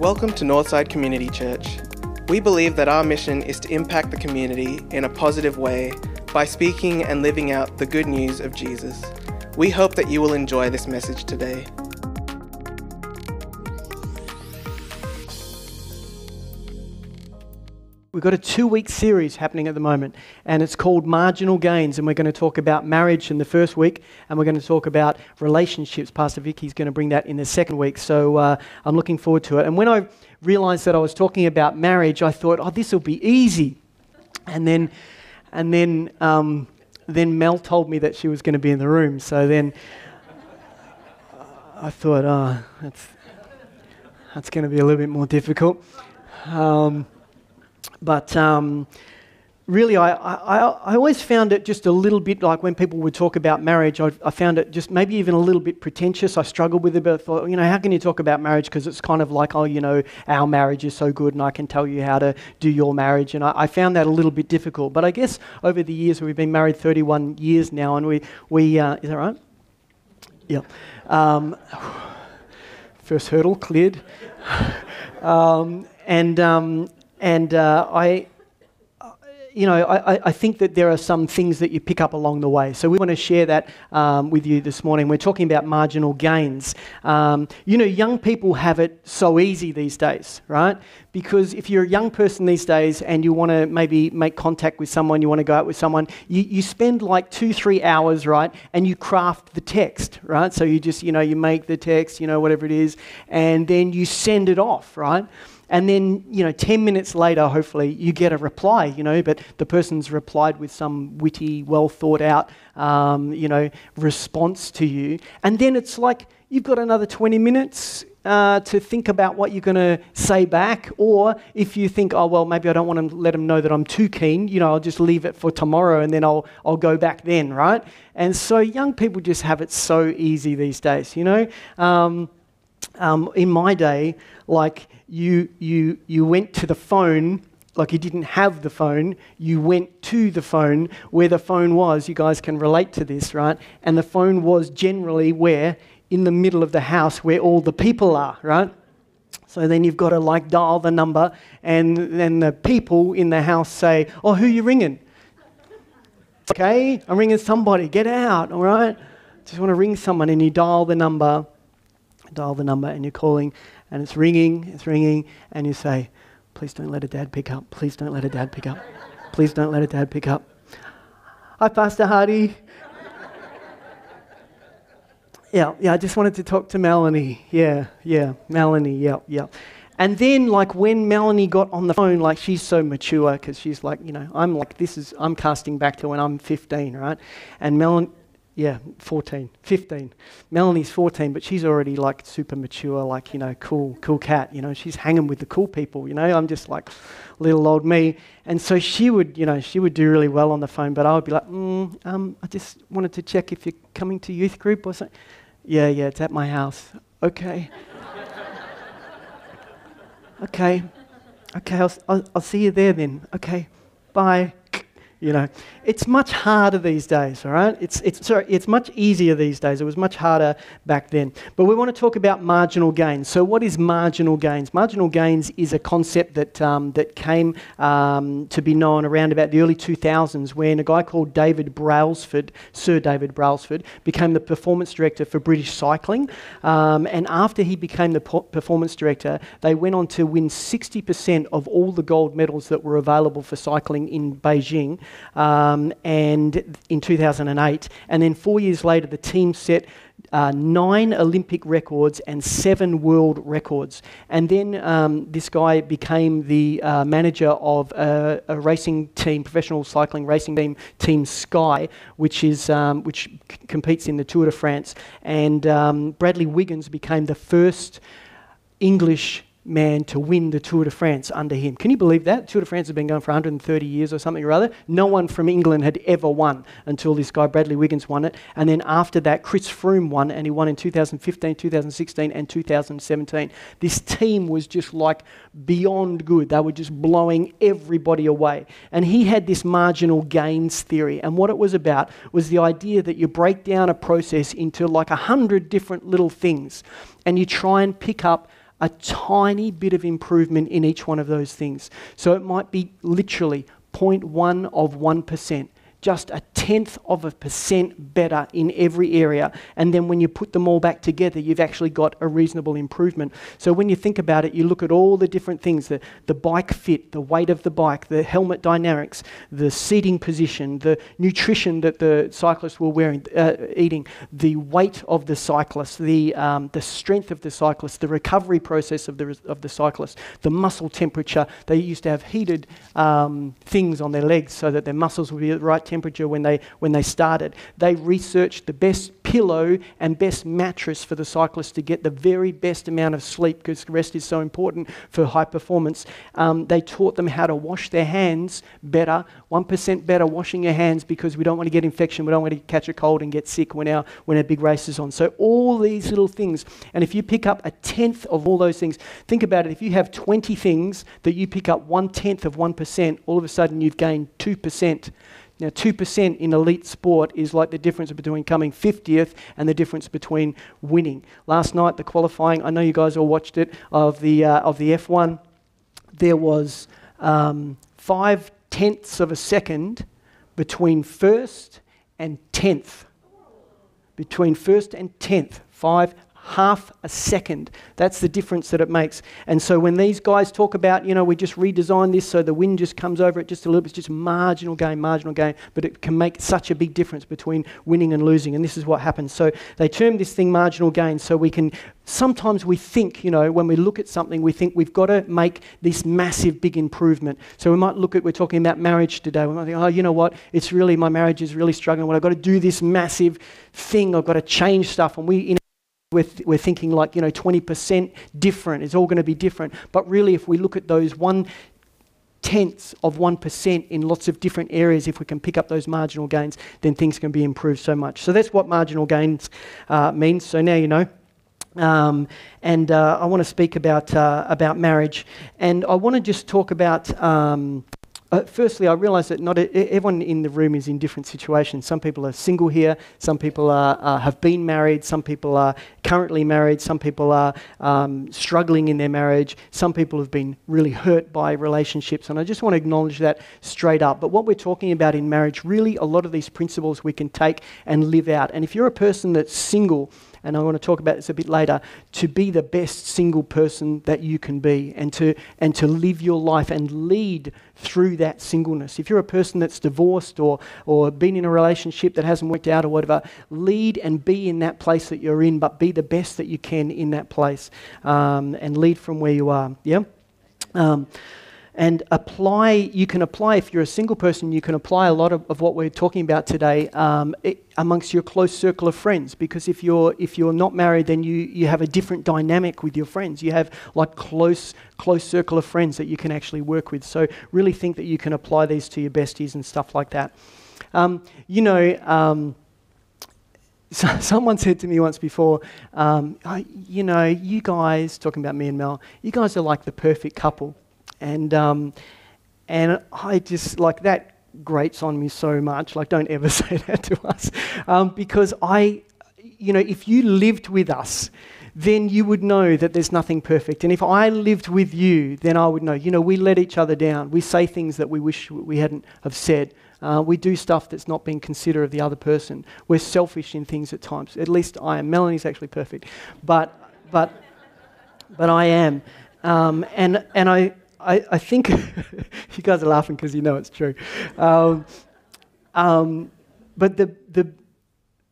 Welcome to Northside Community Church. We believe that our mission is to impact the community in a positive way by speaking and living out the good news of Jesus. We hope that you will enjoy this message today. We've got a two week series happening at the moment, and it's called Marginal Gains. And we're going to talk about marriage in the first week, and we're going to talk about relationships. Pastor Vicky's going to bring that in the second week. So uh, I'm looking forward to it. And when I realized that I was talking about marriage, I thought, oh, this will be easy. And then, and then, um, then Mel told me that she was going to be in the room. So then I thought, oh, that's, that's going to be a little bit more difficult. Um, but um, really, I, I, I, always found it just a little bit like when people would talk about marriage, I, I found it just maybe even a little bit pretentious. I struggled with it, but I thought, you know, how can you talk about marriage? Because it's kind of like, oh, you know, our marriage is so good and I can tell you how to do your marriage. And I, I found that a little bit difficult. But I guess over the years, we've been married 31 years now, and we, we uh, is that right? Yeah. Um, first hurdle cleared. um, and um, and uh, I, you know, I, I, think that there are some things that you pick up along the way. So we want to share that um, with you this morning. We're talking about marginal gains. Um, you know, young people have it so easy these days, right? Because if you're a young person these days and you want to maybe make contact with someone, you want to go out with someone, you, you spend like two, three hours, right? And you craft the text, right? So you just, you know, you make the text, you know, whatever it is, and then you send it off, right? And then, you know, 10 minutes later, hopefully, you get a reply, you know, but the person's replied with some witty, well thought out, um, you know, response to you. And then it's like you've got another 20 minutes uh, to think about what you're going to say back. Or if you think, oh, well, maybe I don't want to let them know that I'm too keen, you know, I'll just leave it for tomorrow and then I'll, I'll go back then, right? And so young people just have it so easy these days, you know. Um, um, in my day, like you, you, you went to the phone, like you didn't have the phone, you went to the phone where the phone was. You guys can relate to this, right? And the phone was generally where? In the middle of the house where all the people are, right? So then you've got to like dial the number, and then the people in the house say, Oh, who you ringing? okay, I'm ringing somebody, get out, all right? Just want to ring someone, and you dial the number, dial the number, and you're calling, and it's ringing, it's ringing, and you say, Please don't let a dad pick up. Please don't let a dad pick up. Please don't let a dad pick up. Hi, Pastor Hardy. yeah, yeah, I just wanted to talk to Melanie. Yeah, yeah, Melanie, yeah, yeah. And then, like, when Melanie got on the phone, like, she's so mature because she's like, you know, I'm like, this is, I'm casting back to when I'm 15, right? And Melanie, yeah, 14, 15. Melanie's 14, but she's already like super mature, like, you know, cool, cool cat. You know, she's hanging with the cool people, you know. I'm just like little old me. And so she would, you know, she would do really well on the phone, but I would be like, mm, um, I just wanted to check if you're coming to youth group or something. Yeah, yeah, it's at my house. Okay. okay. Okay, I'll, I'll, I'll see you there then. Okay, bye. You know, it's much harder these days, all right? It's, it's, sorry, it's much easier these days. It was much harder back then. But we want to talk about marginal gains. So, what is marginal gains? Marginal gains is a concept that, um, that came um, to be known around about the early 2000s when a guy called David Brailsford, Sir David Brailsford, became the performance director for British Cycling. Um, and after he became the performance director, they went on to win 60% of all the gold medals that were available for cycling in Beijing um, and in 2008. And then four years later, the team set uh, nine Olympic records and seven world records. And then um, this guy became the uh, manager of a, a, racing team, professional cycling racing team, Team Sky, which is um, which c- competes in the Tour de France. And um, Bradley Wiggins became the first English man to win the Tour de France under him. Can you believe that? Tour de France has been going for 130 years or something or other. No one from England had ever won until this guy, Bradley Wiggins, won it. And then after that, Chris Froome won, and he won in 2015, 2016, and 2017. This team was just like beyond good. They were just blowing everybody away. And he had this marginal gains theory. And what it was about was the idea that you break down a process into like a hundred different little things and you try and pick up a tiny bit of improvement in each one of those things. So it might be literally 0.1 of 1% just a tenth of a percent better in every area. And then when you put them all back together, you've actually got a reasonable improvement. So when you think about it, you look at all the different things the, the bike fit, the weight of the bike, the helmet dynamics, the seating position, the nutrition that the cyclists were wearing, uh, eating, the weight of the cyclist, the, um, the strength of the cyclist, the recovery process of the, of the cyclist, the muscle temperature. They used to have heated um, things on their legs so that their muscles would be at the right temperature when they, when they started. They researched the best pillow and best mattress for the cyclist to get the very best amount of sleep because rest is so important for high performance. Um, they taught them how to wash their hands better, 1% better washing your hands because we don't want to get infection, we don't want to catch a cold and get sick when our, when our big race is on. So, all these little things, and if you pick up a tenth of all those things, think about it. If you have 20 things that you pick up one tenth of 1%, all of a sudden you've gained 2%. Now, 2% in elite sport is like the difference between coming 50th and the difference between winning. Last night, the qualifying, I know you guys all watched it, of the, uh, of the F1, there was um, five tenths of a second between first and 10th. Between first and 10th, five half a second. That's the difference that it makes. And so when these guys talk about, you know, we just redesigned this so the wind just comes over it just a little bit, it's just marginal gain, marginal gain, but it can make such a big difference between winning and losing. And this is what happens. So they term this thing marginal gain so we can sometimes we think, you know, when we look at something, we think we've got to make this massive, big improvement. So we might look at, we're talking about marriage today. We might think, oh, you know what? It's really, my marriage is really struggling. Well, I've got to do this massive thing. I've got to change stuff. And we, in we're, we're thinking like, you know, 20% different. It's all going to be different. But really, if we look at those one tenths of 1% in lots of different areas, if we can pick up those marginal gains, then things can be improved so much. So that's what marginal gains uh, means. So now you know. Um, and uh, I want to speak about, uh, about marriage. And I want to just talk about. Um, uh, firstly, I realise that not a, everyone in the room is in different situations. Some people are single here, some people are, uh, have been married, some people are currently married, some people are um, struggling in their marriage, some people have been really hurt by relationships. And I just want to acknowledge that straight up. But what we're talking about in marriage, really, a lot of these principles we can take and live out. And if you're a person that's single, and I want to talk about this a bit later, to be the best single person that you can be and to, and to live your life and lead through that singleness. If you're a person that's divorced or, or been in a relationship that hasn't worked out or whatever, lead and be in that place that you're in, but be the best that you can in that place um, and lead from where you are. Yeah? Um, and apply, you can apply, if you're a single person, you can apply a lot of, of what we're talking about today um, it, amongst your close circle of friends. Because if you're, if you're not married, then you, you have a different dynamic with your friends. You have like close, close circle of friends that you can actually work with. So really think that you can apply these to your besties and stuff like that. Um, you know, um, so someone said to me once before, um, you know, you guys, talking about me and Mel, you guys are like the perfect couple. And, um, and I just, like, that grates on me so much. Like, don't ever say that to us. Um, because I, you know, if you lived with us, then you would know that there's nothing perfect. And if I lived with you, then I would know, you know, we let each other down. We say things that we wish we hadn't have said. Uh, we do stuff that's not being considerate of the other person. We're selfish in things at times. At least I am. Melanie's actually perfect. But, but, but I am. Um, and, and I, I, I think you guys are laughing because you know it's true. Um, um, but the, the,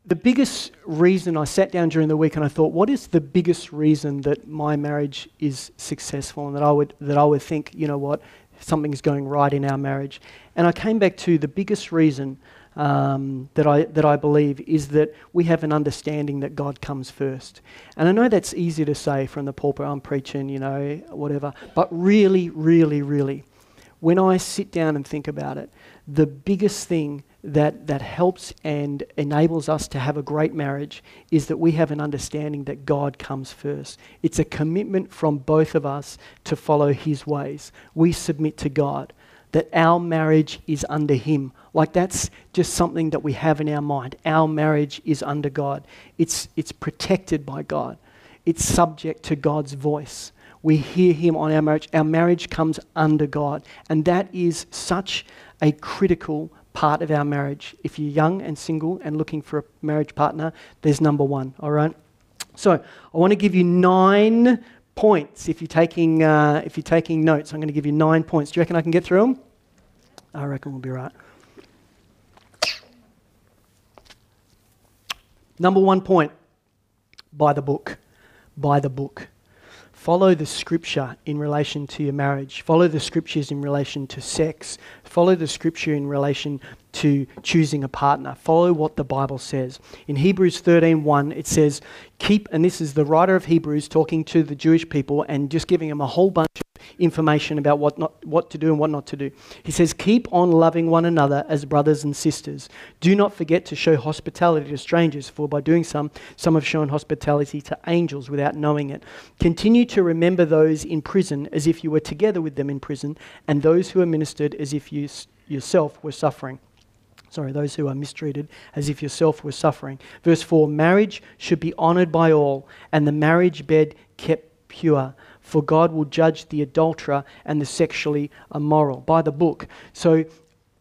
the biggest reason I sat down during the week and I thought, what is the biggest reason that my marriage is successful and that I would, that I would think, you know what, something's going right in our marriage? And I came back to the biggest reason um, that, I, that I believe is that we have an understanding that God comes first. And I know that's easy to say from the pulpit, I'm preaching, you know, whatever. But really, really, really, when I sit down and think about it, the biggest thing that, that helps and enables us to have a great marriage is that we have an understanding that God comes first. It's a commitment from both of us to follow His ways. We submit to God that our marriage is under Him. Like that's just something that we have in our mind. Our marriage is under God, it's, it's protected by God, it's subject to God's voice. We hear Him on our marriage. Our marriage comes under God. And that is such a critical part of our marriage. If you're young and single and looking for a marriage partner, there's number one, all right? So I want to give you nine points if you're taking, uh, if you're taking notes. I'm going to give you nine points. Do you reckon I can get through them? I reckon we'll be right. Number one point by the book. By the book. Follow the scripture in relation to your marriage. Follow the scriptures in relation to sex. Follow the scripture in relation to choosing a partner. Follow what the Bible says. In Hebrews 13:1 it says, "Keep," and this is the writer of Hebrews talking to the Jewish people and just giving them a whole bunch of information about what not what to do and what not to do. He says, "Keep on loving one another as brothers and sisters. Do not forget to show hospitality to strangers, for by doing some, some have shown hospitality to angels without knowing it. Continue to remember those in prison as if you were together with them in prison, and those who are ministered as if you yourself were suffering." Sorry, those who are mistreated, as if yourself were suffering. Verse 4 Marriage should be honored by all, and the marriage bed kept pure, for God will judge the adulterer and the sexually immoral. By the book. So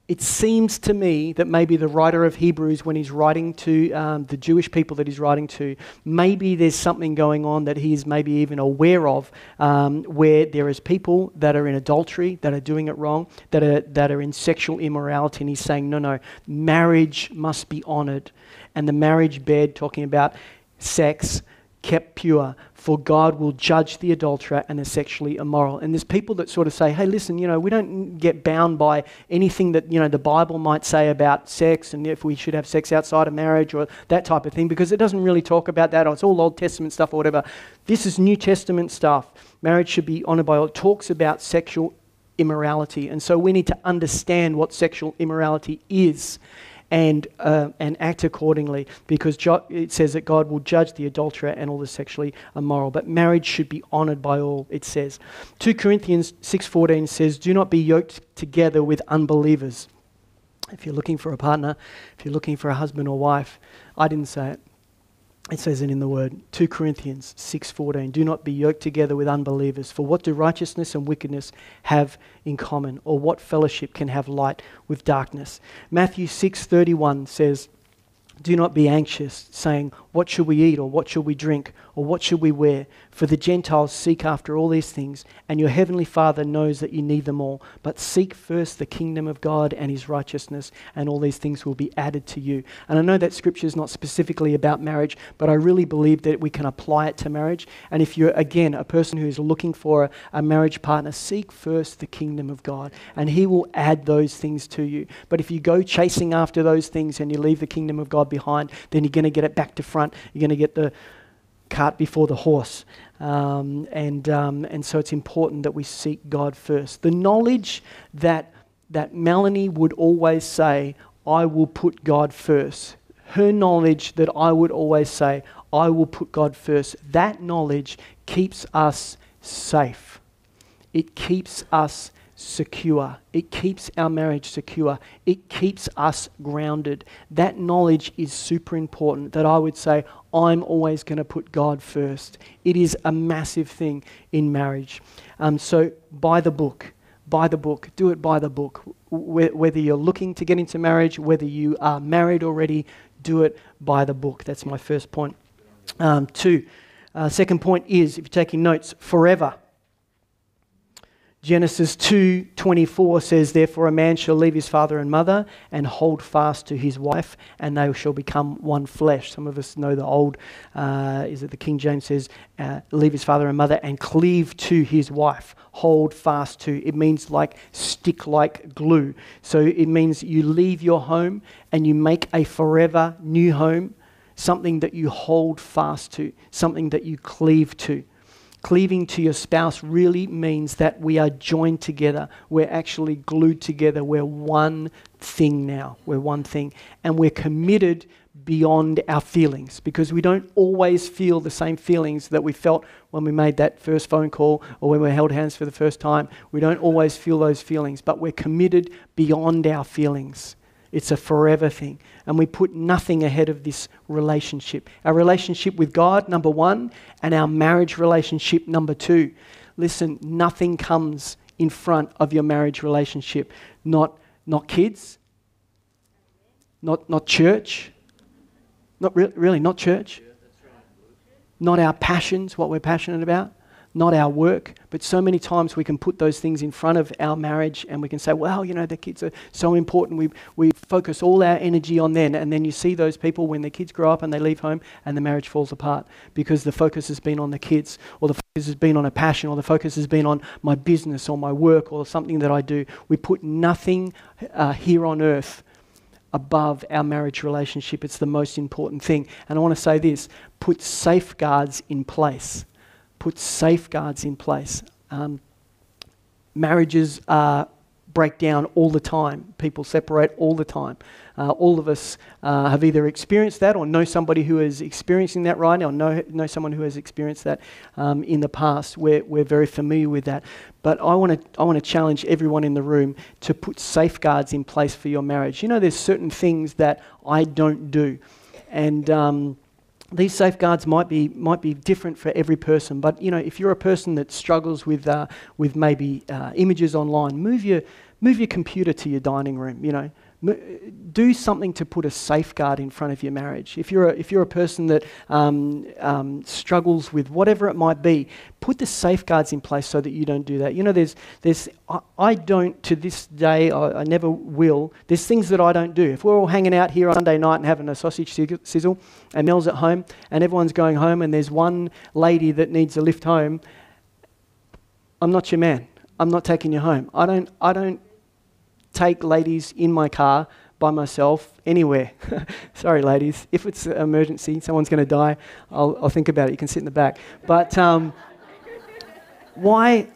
it seems to me that maybe the writer of Hebrews, when he's writing to um, the Jewish people that he's writing to, maybe there's something going on that he is maybe even aware of, um, where there is people that are in adultery, that are doing it wrong, that are that are in sexual immorality, and he's saying, no, no, marriage must be honoured, and the marriage bed, talking about sex, kept pure, for God will judge the adulterer and the sexually immoral. And there's people that sort of say, hey, listen, you know, we don't get bound by anything that, you know, the Bible might say about sex and if we should have sex outside of marriage or that type of thing, because it doesn't really talk about that, or it's all Old Testament stuff or whatever. This is New Testament stuff. Marriage should be honored by all. It talks about sexual immorality. And so we need to understand what sexual immorality is and, uh, and act accordingly because jo- it says that God will judge the adulterer and all the sexually immoral. But marriage should be honored by all, it says. 2 Corinthians 6.14 says, Do not be yoked together with unbelievers. If you're looking for a partner, if you're looking for a husband or wife, I didn't say it it says it in the word 2 corinthians 6.14 do not be yoked together with unbelievers for what do righteousness and wickedness have in common? Or what fellowship can have light with darkness? Matthew 6.31 says do not be anxious saying what shall we eat or what shall we drink or what shall we wear for the Gentiles seek after all these things, and your heavenly Father knows that you need them all. But seek first the kingdom of God and his righteousness, and all these things will be added to you. And I know that scripture is not specifically about marriage, but I really believe that we can apply it to marriage. And if you're, again, a person who is looking for a marriage partner, seek first the kingdom of God, and he will add those things to you. But if you go chasing after those things and you leave the kingdom of God behind, then you're going to get it back to front. You're going to get the cart before the horse. Um, and, um, and so it's important that we seek God first. The knowledge that, that Melanie would always say, I will put God first. Her knowledge that I would always say, I will put God first. That knowledge keeps us safe. It keeps us secure. It keeps our marriage secure. It keeps us grounded. That knowledge is super important. That I would say, I'm always going to put God first. It is a massive thing in marriage. Um, so, by the book, by the book, do it by the book. Whether you're looking to get into marriage, whether you are married already, do it by the book. That's my first point. Um, two, uh, second point is if you're taking notes, forever Genesis 2:24 says therefore a man shall leave his father and mother and hold fast to his wife and they shall become one flesh. Some of us know the old uh, is it the King James says uh, leave his father and mother and cleave to his wife. Hold fast to. It means like stick like glue. So it means you leave your home and you make a forever new home, something that you hold fast to, something that you cleave to cleaving to your spouse really means that we are joined together. We're actually glued together. We're one thing now. We're one thing. And we're committed beyond our feelings because we don't always feel the same feelings that we felt when we made that first phone call or when we held hands for the first time. We don't always feel those feelings, but we're committed beyond our feelings. It's a forever thing. And we put nothing ahead of this relationship. Our relationship with God, number one, and our marriage relationship, number two. Listen, nothing comes in front of your marriage relationship. Not, not kids, not, not church, not re- really, not church, not our passions, what we're passionate about, not our work, but so many times we can put those things in front of our marriage and we can say, well, you know, the kids are so important. We, we focus all our energy on them. And then you see those people when their kids grow up and they leave home and the marriage falls apart because the focus has been on the kids or the focus has been on a passion or the focus has been on my business or my work or something that I do. We put nothing uh, here on earth above our marriage relationship. It's the most important thing. And I want to say this put safeguards in place put safeguards in place. Um, marriages uh, break down all the time. People separate all the time. Uh, all of us uh, have either experienced that or know somebody who is experiencing that right now, know, know someone who has experienced that um, in the past. We're, we're very familiar with that. But I want to I wanna challenge everyone in the room to put safeguards in place for your marriage. You know, there's certain things that I don't do. And. Um, these safeguards might be might be different for every person, but you know if you're a person that struggles with uh, with maybe uh, images online, move your move your computer to your dining room. You know, do something to put a safeguard in front of your marriage. If you're a, if you're a person that um, um, struggles with whatever it might be, put the safeguards in place so that you don't do that. You know, there's there's I, I don't to this day I, I, never will. There's things that I don't do. If we're all hanging out here on Sunday night and having a sausage sizzle, and Mel's at home, and everyone's going home, and there's one lady that needs a lift home, I'm not your man. I'm not taking you home. I don't I don't take ladies in my car by myself anywhere. Sorry, ladies. If it's an emergency, someone's going to die, I'll, I'll, think about it. You can sit in the back. But um, why,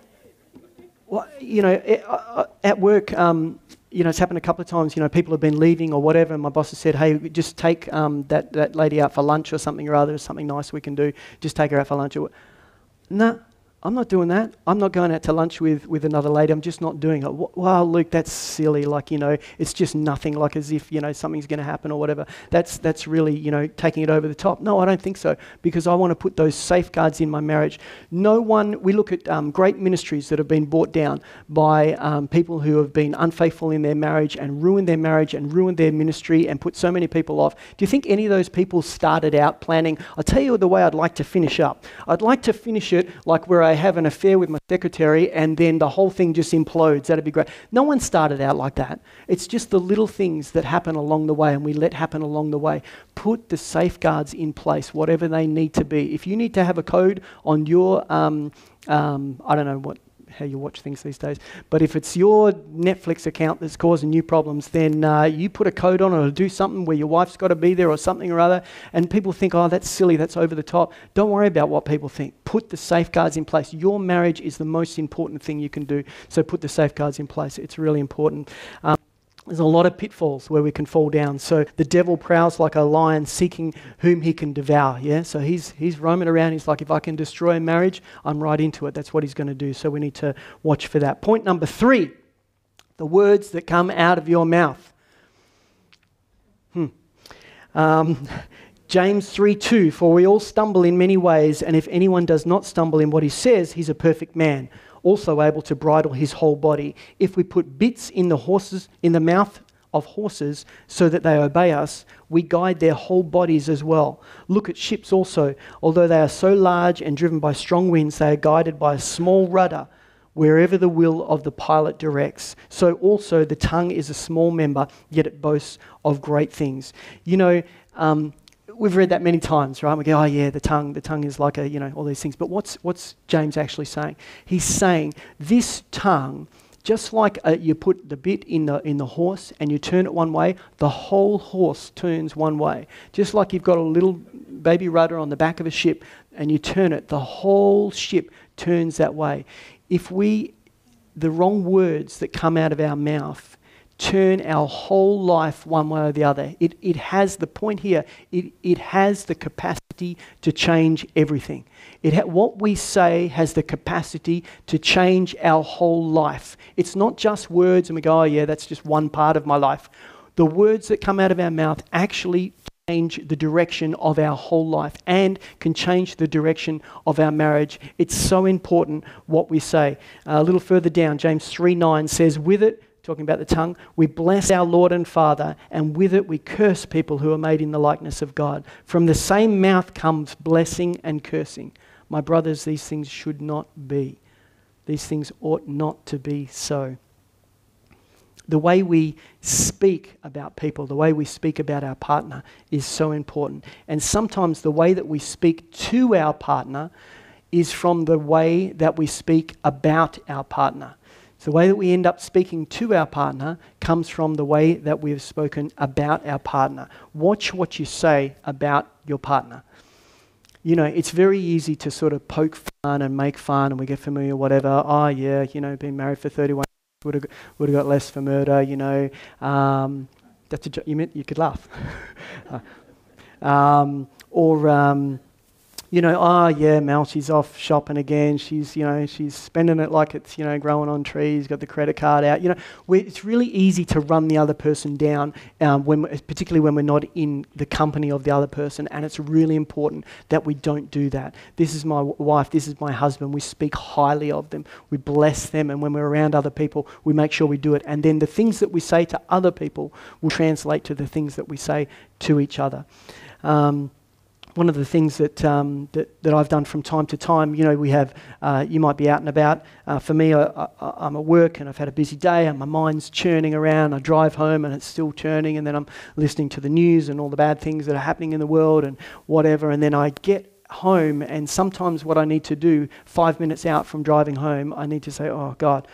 why, you know, uh, uh, at work, um, you know, it's happened a couple of times. You know, people have been leaving or whatever, and my boss has said, "Hey, just take um, that that lady out for lunch or something or other. Something nice we can do. Just take her out for lunch." Or, no, I'm not doing that. I'm not going out to lunch with, with another lady. I'm just not doing it. Wow, Luke, that's silly. Like, you know, it's just nothing, like as if, you know, something's going to happen or whatever. That's, that's really, you know, taking it over the top. No, I don't think so because I want to put those safeguards in my marriage. No one, we look at um, great ministries that have been brought down by um, people who have been unfaithful in their marriage and ruined their marriage and ruined their ministry and put so many people off. Do you think any of those people started out planning, I'll tell you the way I'd like to finish up? I'd like to finish it like where I have an affair with my secretary and then the whole thing just implodes. That'd be great. No one started out like that. It's just the little things that happen along the way and we let happen along the way. Put the safeguards in place, whatever they need to be. If you need to have a code on your, um, um, I don't know what how you watch things these days. But if it's your Netflix account that's causing you problems, then uh, you put a code on it or do something where your wife's got to be there or something or other, and people think, oh, that's silly, that's over the top. Don't worry about what people think. Put the safeguards in place. Your marriage is the most important thing you can do, so put the safeguards in place. It's really important. Um, there's a lot of pitfalls where we can fall down. So the devil prowls like a lion seeking whom he can devour. Yeah. So he's he's roaming around. He's like, if I can destroy a marriage, I'm right into it. That's what he's going to do. So we need to watch for that. Point number three: the words that come out of your mouth. Hmm. Um, James 3 2, for we all stumble in many ways, and if anyone does not stumble in what he says, he's a perfect man also able to bridle his whole body. If we put bits in the horses in the mouth of horses so that they obey us, we guide their whole bodies as well. Look at ships also. Although they are so large and driven by strong winds, they are guided by a small rudder wherever the will of the pilot directs. So also the tongue is a small member, yet it boasts of great things. You know, um, we've read that many times, right? We go, oh yeah, the tongue, the tongue is like a, you know, all these things. But what's, what's James actually saying? He's saying this tongue, just like uh, you put the bit in the, in the horse and you turn it one way, the whole horse turns one way. Just like you've got a little baby rudder on the back of a ship and you turn it, the whole ship turns that way. If we, the wrong words that come out of our mouth, turn our whole life one way or the other. It, it has the point here, it, it has the capacity to change everything. It ha- what we say has the capacity to change our whole life. It's not just words and we go, oh, yeah, that's just one part of my life. The words that come out of our mouth actually change the direction of our whole life and can change the direction of our marriage. It's so important what we say. Uh, a little further down, James 3 9 says, With it, talking about the tongue, we bless our Lord and Father, and with it we curse people who are made in the likeness of God. From the same mouth comes blessing and cursing. My brothers, these things should not be. These things ought not to be so. The way we speak about people, the way we speak about our partner is so important. And sometimes the way that we speak to our partner is from the way that we speak about our partner. So the way that we end up speaking to our partner comes from the way that we have spoken about our partner. Watch what you say about your partner. You know, it's very easy to sort of poke fun and make fun and we get familiar, whatever. Oh, yeah, you know, been married for 31 would have would have got less for murder, you know. Um, that's a jo- you meant you could laugh. um, or um, you know, oh yeah, Mel, she's off shopping again. She's, you know, she's spending it like it's, you know, growing on trees. Got the credit card out. You know, it's really easy to run the other person down, um, when, particularly when we're not in the company of the other person. And it's really important that we don't do that. This is my wife. This is my husband. We speak highly of them. We bless them, and when we're around other people, we make sure we do it. And then the things that we say to other people will translate to the things that we say to each other. Um, one of the things that, um, that, that, I've done from time to time, you know, we have, uh, you might be out and about. Uh, for me, I, am at work and I've had a busy day and my mind's churning around. I drive home and it's still churning, and then I'm listening to the news and all the bad things that are happening in the world and whatever. And then I get home, and sometimes what I need to do, five minutes out from driving home, I need to say, Oh, God,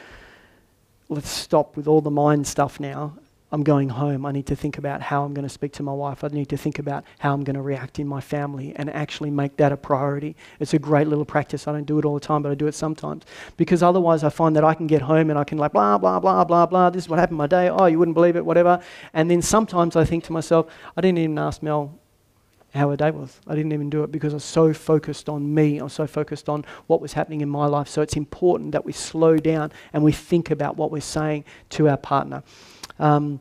let's stop with all the mind stuff now I'm going home. I need to think about how I'm going to speak to my wife. I need to think about how I'm going to react in my family and actually make that a priority. It's a great little practice. I don't do it all the time, but I do it sometimes. Because otherwise, I find that I can get home and I can, like, blah, blah, blah, blah, blah. This is what happened my day. Oh, you wouldn't believe it, whatever. And then sometimes I think to myself, I didn't even ask Mel how her day was. I didn't even do it because I was so focused on me. I was so focused on what was happening in my life. So it's important that we slow down and we think about what we're saying to our partner. Um,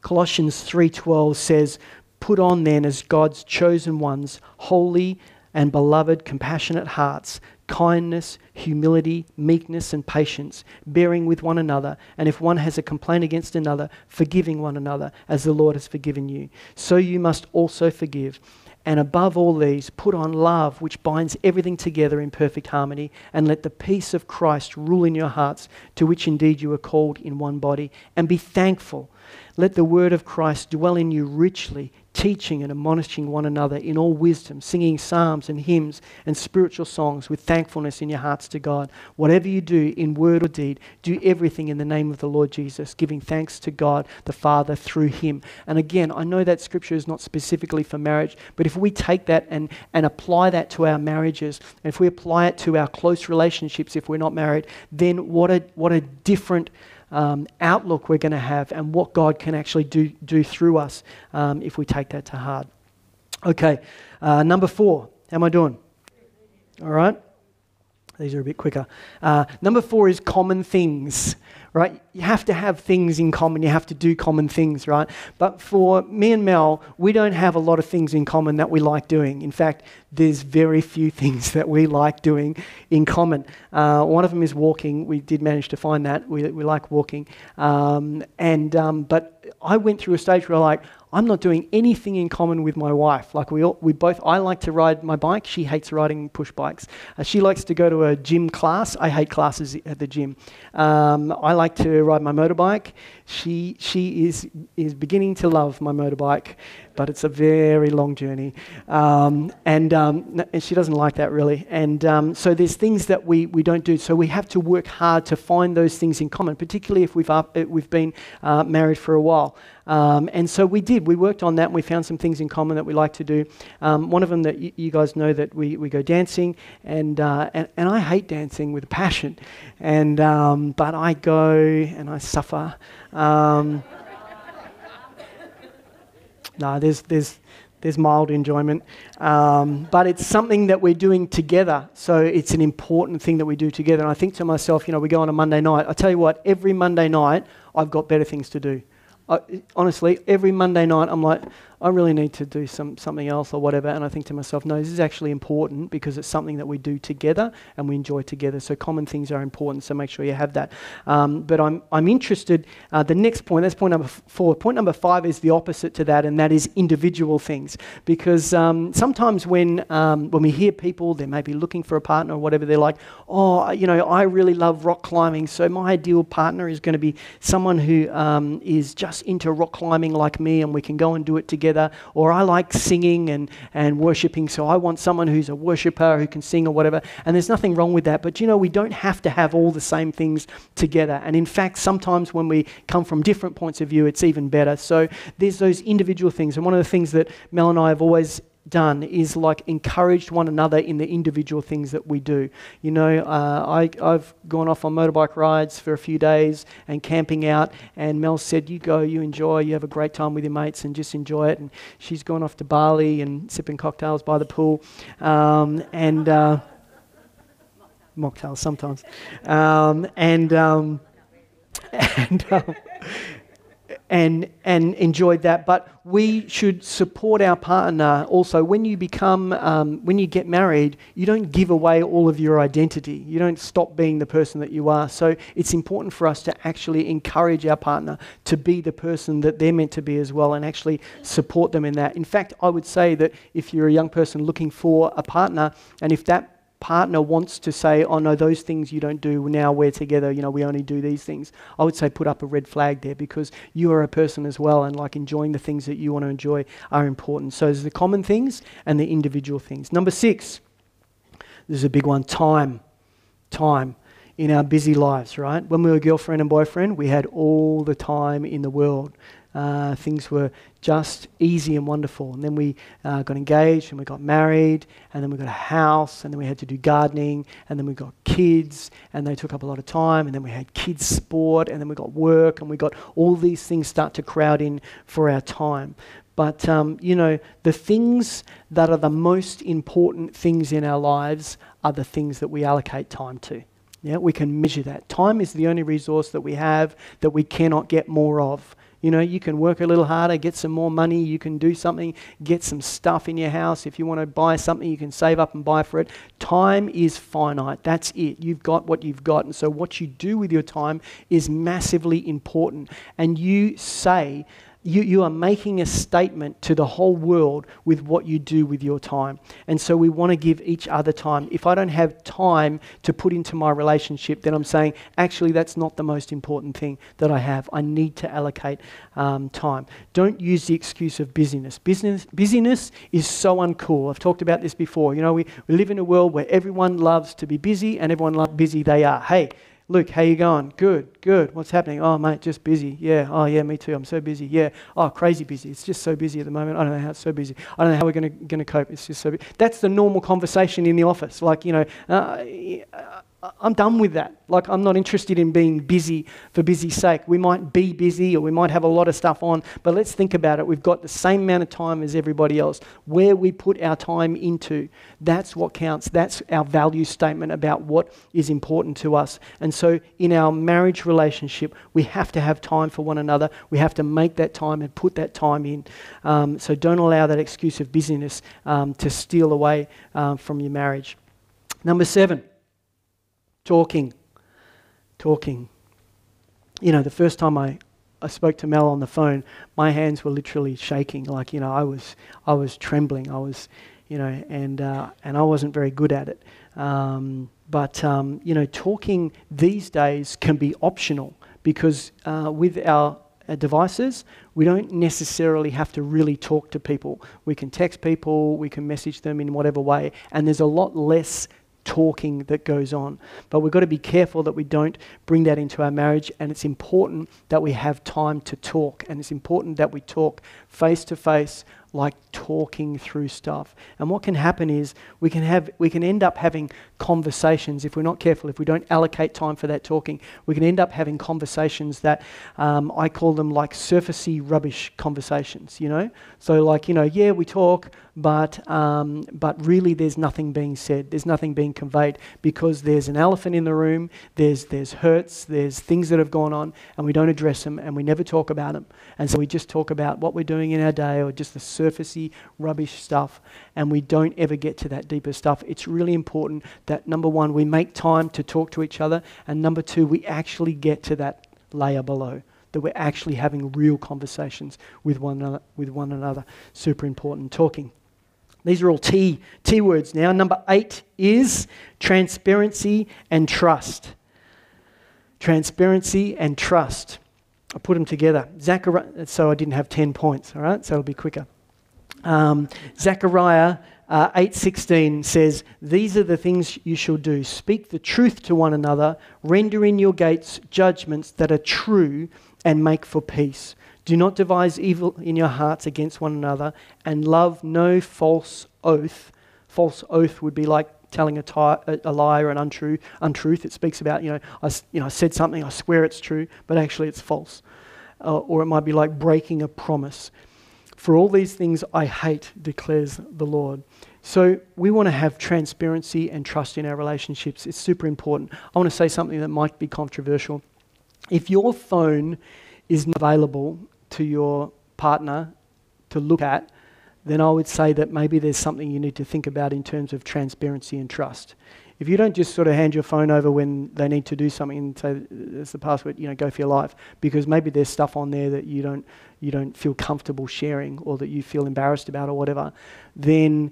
Colossians 3:12 says, "Put on then as God's chosen ones, holy and beloved, compassionate hearts, kindness, humility, meekness, and patience, bearing with one another, and if one has a complaint against another, forgiving one another, as the Lord has forgiven you. So you must also forgive." And above all these, put on love, which binds everything together in perfect harmony, and let the peace of Christ rule in your hearts, to which indeed you are called in one body. And be thankful. Let the word of Christ dwell in you richly, teaching and admonishing one another in all wisdom, singing psalms and hymns and spiritual songs with thankfulness in your hearts to God. Whatever you do in word or deed, do everything in the name of the Lord Jesus, giving thanks to God the Father through him. And again, I know that scripture is not specifically for marriage, but if we take that and, and apply that to our marriages, and if we apply it to our close relationships if we're not married, then what a, what a different um, outlook we're going to have and what God can actually do, do through us um, if we take that to heart. Okay, uh, number four. How am I doing? All right. These are a bit quicker. Uh, number four is common things, right? You have to have things in common. You have to do common things, right? But for me and Mel, we don't have a lot of things in common that we like doing. In fact, there's very few things that we like doing in common. Uh, one of them is walking. We did manage to find that. We, we like walking. Um, and, um, but I went through a stage where, I like, I'm not doing anything in common with my wife. Like we, all, we both, I like to ride my bike. She hates riding push bikes. Uh, she likes to go to a gym class. I hate classes at the gym. Um, I like to ride my motorbike. She, she is, is beginning to love my motorbike, but it's a very long journey. Um, and, um, and she doesn't like that really. And um, so there's things that we, we don't do. So we have to work hard to find those things in common, particularly if we've, up, we've been uh, married for a while. Um, and so we did. We worked on that and we found some things in common that we like to do. Um, one of them that y- you guys know that we, we go dancing, and, uh, and, and I hate dancing with a passion. And, um, but I go and I suffer. No, there's, there's, there's mild enjoyment. Um, but it's something that we're doing together. So it's an important thing that we do together. And I think to myself, you know, we go on a Monday night. I tell you what, every Monday night, I've got better things to do. I, honestly, every Monday night, I'm like, I really need to do some, something else or whatever. And I think to myself, no, this is actually important because it's something that we do together and we enjoy together. So common things are important. So make sure you have that. Um, but I'm, I'm interested, uh, the next point, that's point number four. Point number five is the opposite to that, and that is individual things. Because um, sometimes when, um, when we hear people, they may be looking for a partner or whatever, they're like, oh, you know, I really love rock climbing. So my ideal partner is going to be someone who um, is just into rock climbing like me and we can go and do it together together, or I like singing and, and worshiping, so I want someone who's a worshiper who can sing or whatever. And there's nothing wrong with that. But you know, we don't have to have all the same things together. And in fact, sometimes when we come from different points of view, it's even better. So there's those individual things. And one of the things that Mel and I have always done is like encouraged one another in the individual things that we do. You know, uh, I, I've gone off on motorbike rides for a few days and camping out, and Mel said, You go, you enjoy, you have a great time with your mates and just enjoy it. And she's gone off to Bali and sipping cocktails by the pool. Um, and uh, mocktails sometimes. Um, and, um, and, um, and, and enjoyed that. But we should support our partner also. When you become, um, when you get married, you don't give away all of your identity. You don't stop being the person that you are. So it's important for us to actually encourage our partner to be the person that they're meant to be as well and actually support them in that. In fact, I would say that if you're a young person looking for a partner, and if that partner wants to say, oh no, those things you don't do, now we're together, you know, we only do these things, I would say put up a red flag there because you are a person as well and like enjoying the things that you want to enjoy are important. So there's the common things and the individual things. Number six, this is a big one time. Time in our busy lives, right? When we were girlfriend and boyfriend, we had all the time in the world. Uh, things were just easy and wonderful. And then we uh, got engaged and we got married, and then we got a house, and then we had to do gardening, and then we got kids, and they took up a lot of time, and then we had kids' sport, and then we got work, and we got all these things start to crowd in for our time. But, um, you know, the things that are the most important things in our lives are the things that we allocate time to. Yeah, we can measure that. Time is the only resource that we have that we cannot get more of. You know, you can work a little harder, get some more money, you can do something, get some stuff in your house. If you want to buy something, you can save up and buy for it. Time is finite. That's it. You've got what you've got. And so, what you do with your time is massively important. And you say, you, you are making a statement to the whole world with what you do with your time. And so we want to give each other time. If I don't have time to put into my relationship, then I'm saying, actually, that's not the most important thing that I have. I need to allocate um, time. Don't use the excuse of busyness. Business, busyness is so uncool. I've talked about this before. You know, we, we live in a world where everyone loves to be busy and everyone loves busy they are. Hey, Luke, how you going? Good, good. What's happening? Oh, mate, just busy. Yeah. Oh, yeah, me too. I'm so busy. Yeah. Oh, crazy busy. It's just so busy at the moment. I don't know how it's so busy. I don't know how we're going to cope. It's just so. That's the normal conversation in the office. Like, you know, uh, I'm done with that. Like, I'm not interested in being busy for busy's sake. We might be busy or we might have a lot of stuff on, but let's think about it. We've got the same amount of time as everybody else. Where we put our time into, that's what counts. That's our value statement about what is important to us. And so, in our marriage relationship, we have to have time for one another. We have to make that time and put that time in. Um, so, don't allow that excuse of busyness um, to steal away um, from your marriage. Number seven talking, talking. You know, the first time I, I spoke to Mel on the phone, my hands were literally shaking. Like, you know, I was, I was trembling. I was, you know, and, uh, and I wasn't very good at it. Um, but, um, you know, talking these days can be optional because uh, with our devices, we don't necessarily have to really talk to people. We can text people, we can message them in whatever way, and there's a lot less talking that goes on. But we've got to be careful that we don't bring that into our marriage, and it's important that we have time to talk, and it's important that we talk face to face like talking through stuff. And what can happen is we can have we can end up having conversations if we're not careful. If we don't allocate time for that talking, we can end up having conversations that um, I call them like surfacey rubbish conversations. You know, so like you know, yeah, we talk, but um, but really there's nothing being said. There's nothing being conveyed because there's an elephant in the room. There's there's hurts. There's things that have gone on, and we don't address them, and we never talk about them. And so we just talk about what we're doing in our day or just the surfacey rubbish stuff, and we don't ever get to that deeper stuff. It's really important that number one, we make time to talk to each other, and number two, we actually get to that layer below. That we're actually having real conversations with one another. With one another. Super important. Talking. These are all T, T words now. Number eight is transparency and trust. Transparency and trust. I put them together. Zachariah, so I didn't have 10 points, all right? So it'll be quicker. Um, Zechariah uh, 8:16 says, "These are the things you shall do: speak the truth to one another, render in your gates judgments that are true, and make for peace. Do not devise evil in your hearts against one another, and love no false oath. False oath would be like telling a, lie or an untrue untruth. It speaks about you know I you know I said something, I swear it's true, but actually it's false. Uh, or it might be like breaking a promise." For all these things I hate, declares the Lord. So we want to have transparency and trust in our relationships. It's super important. I want to say something that might be controversial. If your phone is not available to your partner to look at, then I would say that maybe there's something you need to think about in terms of transparency and trust. If you don't just sort of hand your phone over when they need to do something and say, "It's the password," you know, go for your life, because maybe there's stuff on there that you don't you don't feel comfortable sharing or that you feel embarrassed about or whatever, then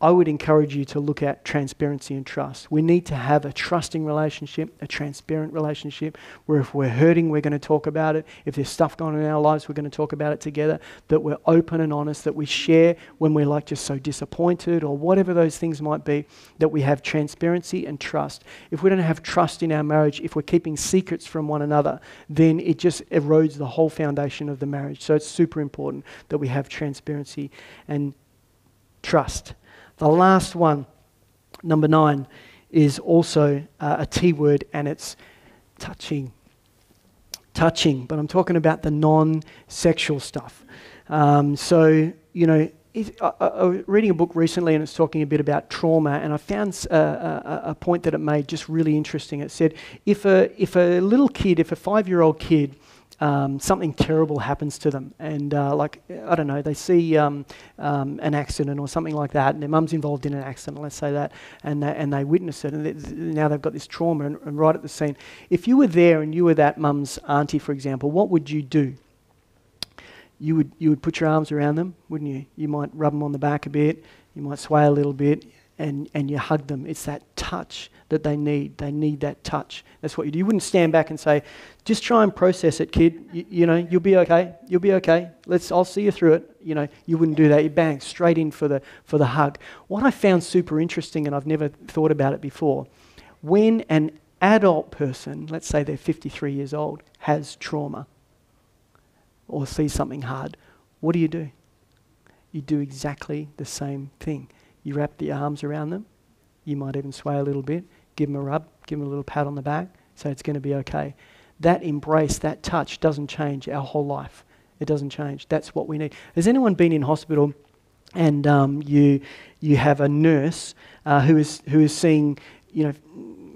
I would encourage you to look at transparency and trust. We need to have a trusting relationship, a transparent relationship, where if we're hurting, we're going to talk about it. If there's stuff going on in our lives, we're going to talk about it together. That we're open and honest, that we share when we're like just so disappointed or whatever those things might be, that we have transparency and trust. If we don't have trust in our marriage, if we're keeping secrets from one another, then it just erodes the whole foundation of the marriage. So it's super important that we have transparency and trust. The last one, number nine, is also uh, a T word and it's touching. Touching, but I'm talking about the non sexual stuff. Um, so, you know, I, I, was reading a book recently and it's talking a bit about trauma, and I found a, a, a, point that it made just really interesting. It said if a, if a little kid, if a five year old kid um, something terrible happens to them, and uh, like I don't know, they see um, um, an accident or something like that, and their mum's involved in an accident, let's say that, and they, and they witness it, and they, now they've got this trauma, and, and right at the scene, if you were there and you were that mum's auntie, for example, what would you do? You would you would put your arms around them, wouldn't you? You might rub them on the back a bit, you might sway a little bit, and, and you hug them. It's that touch that they need. They need that touch. That's what you do. You wouldn't stand back and say, just try and process it, kid. You, you, know, you'll be okay. You'll be okay. Let's, I'll see you through it. You know, you wouldn't do that. You bang straight in for the, for the hug. What I found super interesting, and I've never thought about it before, when an adult person, let's say they're 53 years old, has trauma or sees something hard, what do you do? You do exactly the same thing. You wrap the arms around them. You might even sway a little bit. Give them a rub. Give them a little pat on the back. Say it's going to be okay. That embrace, that touch doesn't change our whole life. It doesn't change. That's what we need. Has anyone been in hospital and um, you, you have a nurse uh, who, is, who is seeing you know,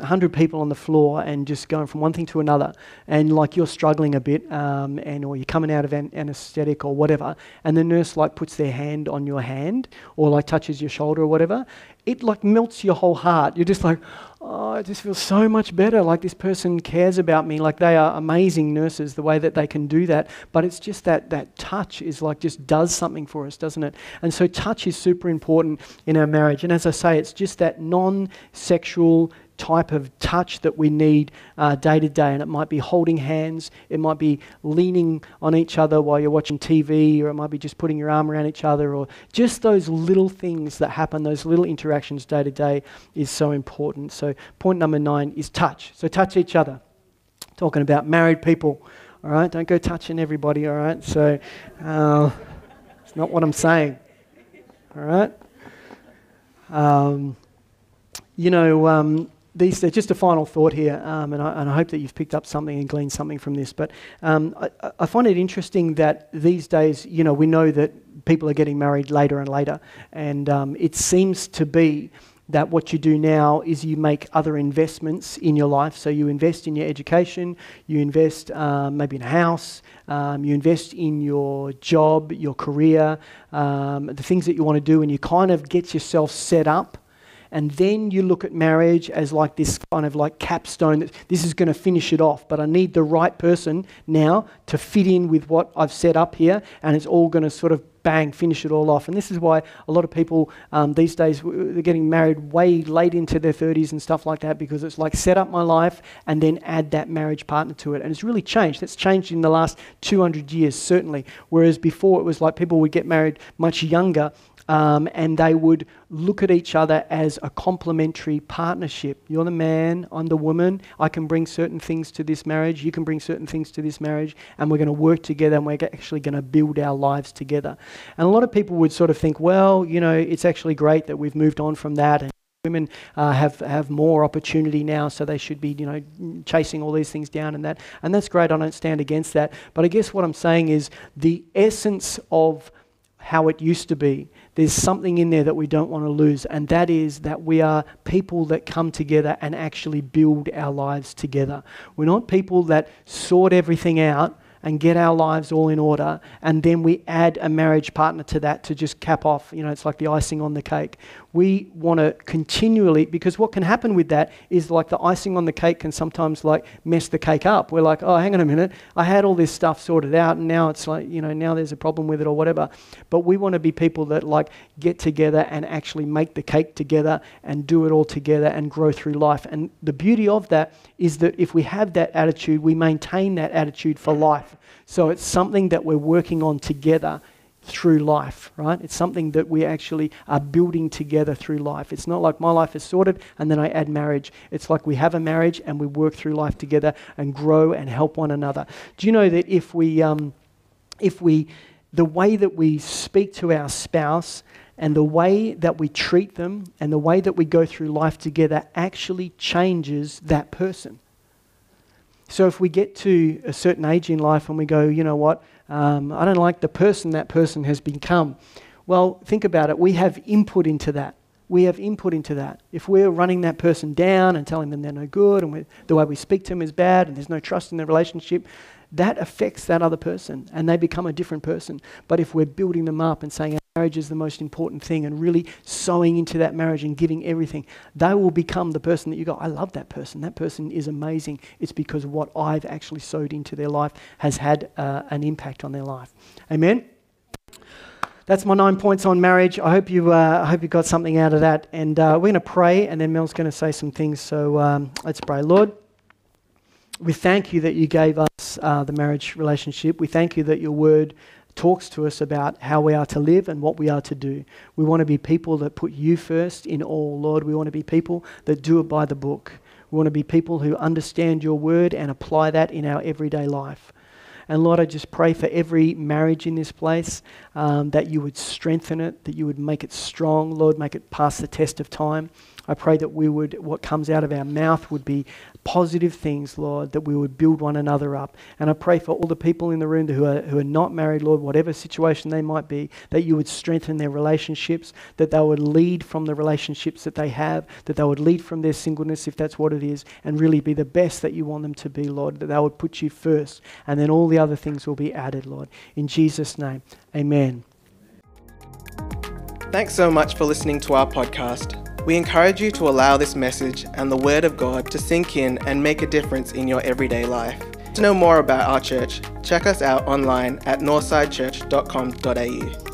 100 people on the floor and just going from one thing to another. And like you're struggling a bit um, and or you're coming out of an anesthetic or whatever and the nurse like puts their hand on your hand or like touches your shoulder or whatever it like melts your whole heart. You're just like oh it just feels so much better. Like this person cares about me. Like they are amazing nurses the way that they can do that. But it's just that that touch is like just does something for us doesn't it? And so touch is super important in our marriage. And as i say it's just that non-sexual type of touch that we need uh, day to day. And it might be holding hands, it might be leaning on each other while you're watching TV, or it might be just putting your arm around each other, or just those little things that happen, those little interactions day to day is so important. So, point number nine is touch. So, touch each other. Talking about married people, all right? Don't go touching everybody, all right? So, uh, It's not what I'm saying. All right? Um, you know, um, these days, just a final thought here, um, and, I, and, I, hope that you've picked up something and gleaned something from this. But um, I, I, find it interesting that these days, you know, we know that people are getting married later and later, and um, it seems to be that what you do now is you make other investments in your life. So you invest in your education, you invest um, maybe in a house, um, you invest in your job, your career, um, the things that you want to do, and you kind of get yourself set up and then you look at marriage as like this kind of like capstone that this is going to finish it off. But i need the right person now to fit in with what i've set up here and it's all going to sort of bang finish it all off. And this is why a lot of people um, these days they're getting married way late into their 30s and stuff like that because it's like set up my life and then add that marriage partner to it. And it's really changed. It's changed in the last 200 years certainly. Whereas before it was like people would get married much younger um, and they would look at each other as a complementary partnership. You're the man, I'm the woman. I can bring certain things to this marriage, you can bring certain things to this marriage, and we're going to work together and we're actually going to build our lives together. And a lot of people would sort of think, well, you know, it's actually great that we've moved on from that. And women uh, have have more opportunity now, so they should be you know chasing all these things down and that, and that's great. I don't stand against that, but I guess what I'm saying is the essence of how it used to be there's something in there that we don't want to lose, and that is that we are people that come together and actually build our lives together. We're not people that sort everything out and get our lives all in order, and then we add a marriage partner to that to just cap off. You know, it's like the icing on the cake. We want to continually, because what can happen with that is like the icing on the cake can sometimes like mess the cake up. We're like, oh, hang on a minute, I had all this stuff sorted out, and now it's like, you know, now there's a problem with it or whatever. But we want to be people that like get together and actually make the cake together and do it all together and grow through life. And the beauty of that is that if we have that attitude, we maintain that attitude for life. So it's something that we're working on together through life, right? It's something that we actually are building together through life. It's not like my life is sorted and then I add marriage. It's like we have a marriage and we work through life together and grow and help one another. Do you know that if we, um, if we, the way that we speak to our spouse and the way that we treat them and the way that we go through life together actually changes that person. So if we get to a certain age in life and we go, you know what, um, I don't like the person that person has become. Well, think about it. We have input into that. We have input into that. If we're running that person down and telling them they're no good and the way we speak to them is bad and there's no trust in the relationship, that affects that other person and they become a different person. But if we're building them up and saying, marriage is the most important thing and really sowing into that marriage and giving everything, they will become the person that you go, I love that person. That person is amazing. It's because what I've actually sowed into their life has had uh, an impact on their life. Amen? That's my nine points on marriage. I hope you, uh, I hope you got something out of that. And uh, we're going to pray, and then Mel's going to say some things. So um, let's pray. Lord, we thank you that you gave us uh, the marriage relationship. We thank you that your word talks to us about how we are to live and what we are to do. We want to be people that put you first in all, Lord. We want to be people that do it by the book. We want to be people who understand your word and apply that in our everyday life. And Lord, I just pray for every marriage in this place um, that you would strengthen it, that you would make it strong, Lord, make it pass the test of time. I pray that we would, what comes out of our mouth would be positive things, Lord, that we would build one another up. And I pray for all the people in the room who are, who are not married, Lord, whatever situation they might be, that you would strengthen their relationships, that they would lead from the relationships that they have, that they would lead from their singleness, if that's what it is, and really be the best that you want them to be, Lord, that they would put you first, and then all the other things will be added, Lord. In Jesus' name, amen. Thanks so much for listening to our podcast. We encourage you to allow this message and the Word of God to sink in and make a difference in your everyday life. To know more about our church, check us out online at northsidechurch.com.au.